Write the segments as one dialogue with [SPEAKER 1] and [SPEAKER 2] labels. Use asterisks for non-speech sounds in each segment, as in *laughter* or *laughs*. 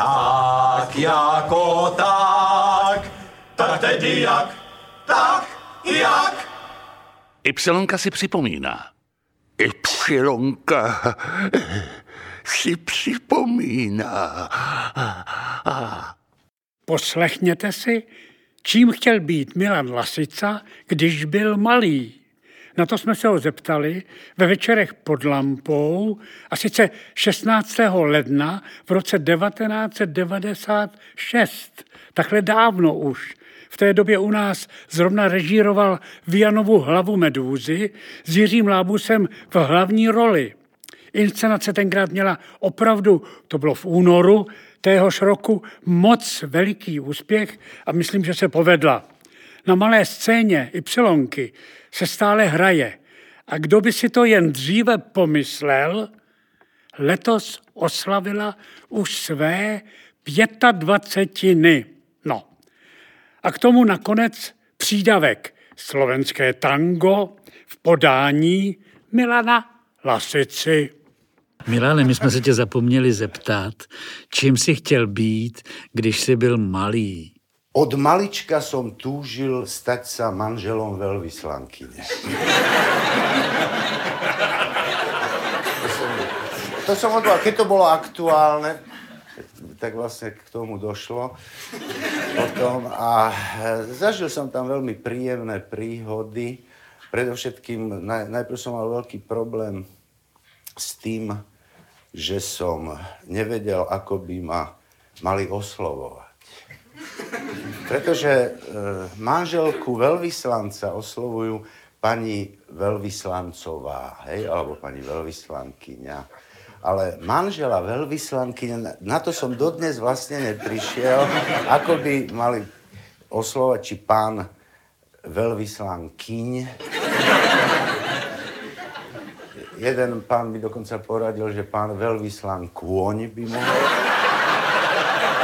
[SPEAKER 1] Tak jako tak, tak tedy jak, tak jak.
[SPEAKER 2] Ypsilonka si připomíná. Ypsilonka si připomíná.
[SPEAKER 3] Poslechněte si, čím chtěl být Milan Lasica, když byl malý. Na to jsme se ho zeptali ve večerech pod lampou a sice 16. ledna v roce 1996. Takhle dávno už. V té době u nás zrovna režíroval Vianovu hlavu medúzy s Jiřím Lábusem v hlavní roli. Inscenace tenkrát měla opravdu, to bylo v únoru téhož roku, moc veliký úspěch a myslím, že se povedla. Na malé scéně Ypsilonky se stále hraje. A kdo by si to jen dříve pomyslel, letos oslavila už své 25. No. A k tomu nakonec přídavek slovenské tango v podání Milana Lasici.
[SPEAKER 4] Milane, my jsme se tě zapomněli zeptat, čím jsi chtěl být, když jsi byl malý.
[SPEAKER 5] Od malička som túžil stať sa manželom veľvyslankyne. to som, to som odval, keď to bolo aktuálne, tak vlastne k tomu došlo potom a zažil som tam veľmi príjemné príhody. Predovšetkým naj, najprv som mal veľký problém s tým, že som nevedel, ako by ma mali oslovovať. Pretože e, manželku veľvyslanca oslovujú pani veľvyslancová, hej, alebo pani veľvyslankyňa. Ale manžela veľvyslankyňa, na to som dodnes vlastne neprišiel, ako by mali oslovať, či pán veľvyslankyň. Jeden pán mi dokonca poradil, že pán veľvyslan kôň by mohol.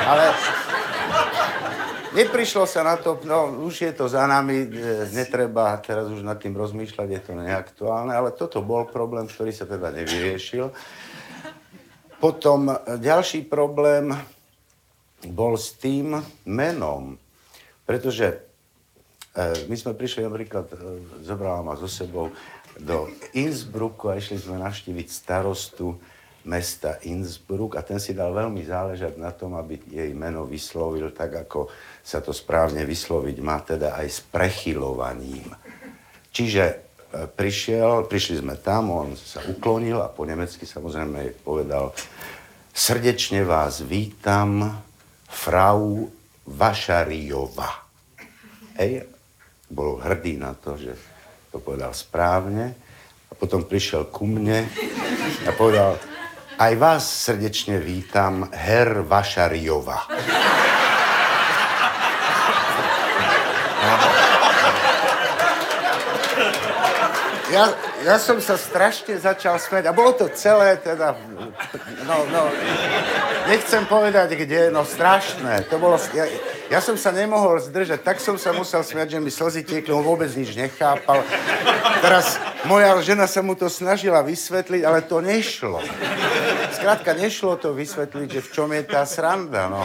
[SPEAKER 5] Ale Neprišlo sa na to, no už je to za nami, e, netreba teraz už nad tým rozmýšľať, je to neaktuálne, ale toto bol problém, ktorý sa teda nevyriešil. Potom e, ďalší problém bol s tým menom, pretože e, my sme prišli napríklad, zobrala ma so sebou do Innsbrucku a išli sme navštíviť starostu mesta Innsbruck a ten si dal veľmi záležať na tom, aby jej meno vyslovil tak, ako sa to správne vysloviť má, teda aj s prechylovaním. Čiže e, prišiel, prišli sme tam, on sa uklonil a po nemecky samozrejme povedal srdečne vás vítam, Frau Vašariova. Hej, bol hrdý na to, že to povedal správne. A potom prišiel ku mne a povedal, aj vás srdečne vítam, Her Vašariova. Ja, ja som sa strašne začal smeť a bolo to celé teda, no, no, nechcem povedať kde, no strašné. To bolo, ja, ja som sa nemohol zdržať, tak som sa musel smiať, že mi slzy tiekli, on vôbec nič nechápal. Teraz moja žena sa mu to snažila vysvetliť, ale to nešlo. Skrátka, nešlo to vysvetliť, že v čom je tá sranda, no.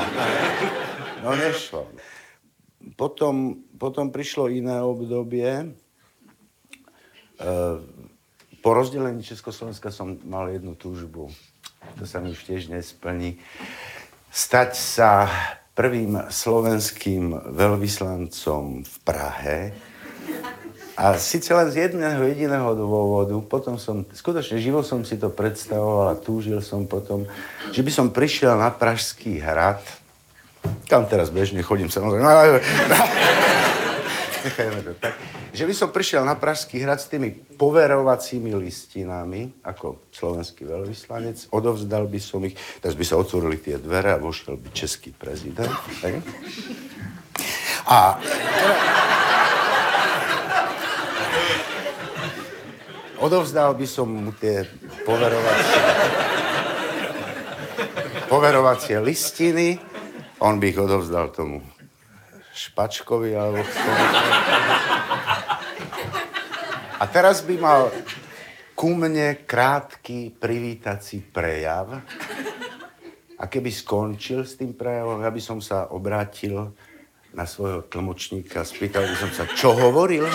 [SPEAKER 5] No nešlo. Potom, potom prišlo iné obdobie. Po rozdelení Československa som mal jednu túžbu. To sa mi už tiež nesplní. Stať sa prvým slovenským veľvyslancom v Prahe. A síce len z jedného jediného dôvodu, potom som, skutočne živo som si to predstavoval a túžil som potom, že by som prišiel na Pražský hrad, kam teraz bežne chodím samozrejme, *laughs* nechajme to tak, že by som prišiel na Pražský hrad s tými poverovacími listinami, ako slovenský veľvyslanec, odovzdal by som ich, teraz by sa otvorili tie dvere a vošiel by český prezident. Tak? A odovzdal by som mu tie poverovacie, poverovacie listiny, on by ich odovzdal tomu Špačkovi alebo A teraz by mal ku mne krátky privítací prejav a keby skončil s tým prejavom, ja by som sa obrátil na svojho tlmočníka, spýtal by som sa, čo hovoril?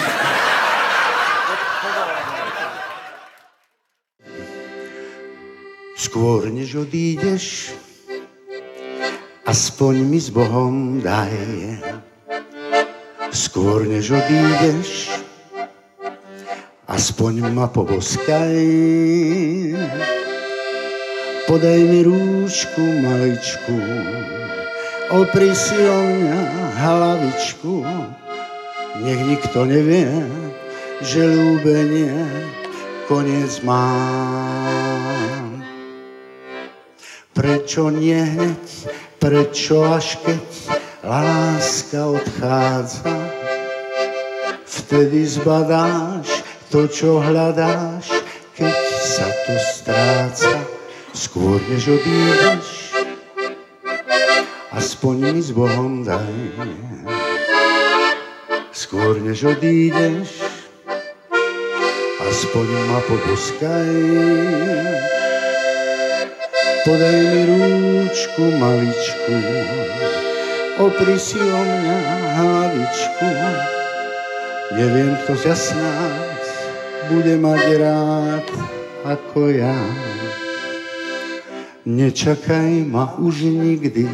[SPEAKER 5] Skôr než odídeš, aspoň mi s Bohom daj. Skôr než odídeš, aspoň ma poboskaj. Podaj mi rúšku maličku, opri si o mňa hlavičku. Nech nikto nevie, že ľúbenie koniec má. Prečo nie hneď, prečo až keď láska odchádza, vtedy zbadáš to, čo hľadáš, keď sa to stráca skôr než odídeš, aspoň mi s Bohom daj. Skôr než odídeš, aspoň ma poboskaj. Podaj mi rúčku maličku, opri si o mňa hlavičku. Neviem, kto ťa snáď bude mať rád ako ja. Nečakaj ma už nikdy,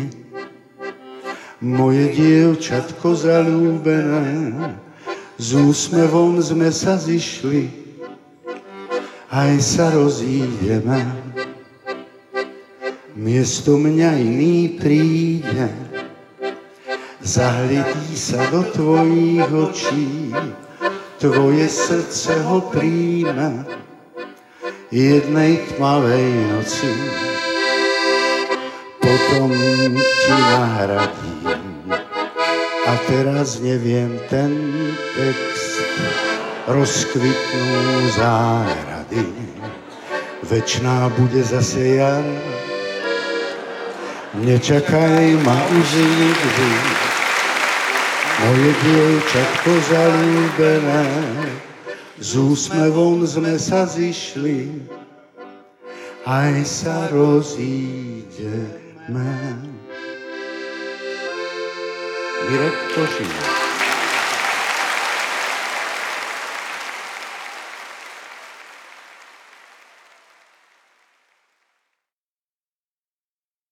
[SPEAKER 5] moje dievčatko zalúbené, s úsmevom sme sa zišli, aj sa rozídeme. Miesto mňa iný príde, zahledí sa do tvojich očí, tvoje srdce ho príjme jednej tmavej noci potom ti nahradím. A teraz neviem ten text, rozkvitnú záhrady. Večná bude zase jar, nečakaj ma už nikdy. Moje dievčatko zalúbené, s úsmevom sme sa zišli, aj sa rozíde man. Mirek Košina.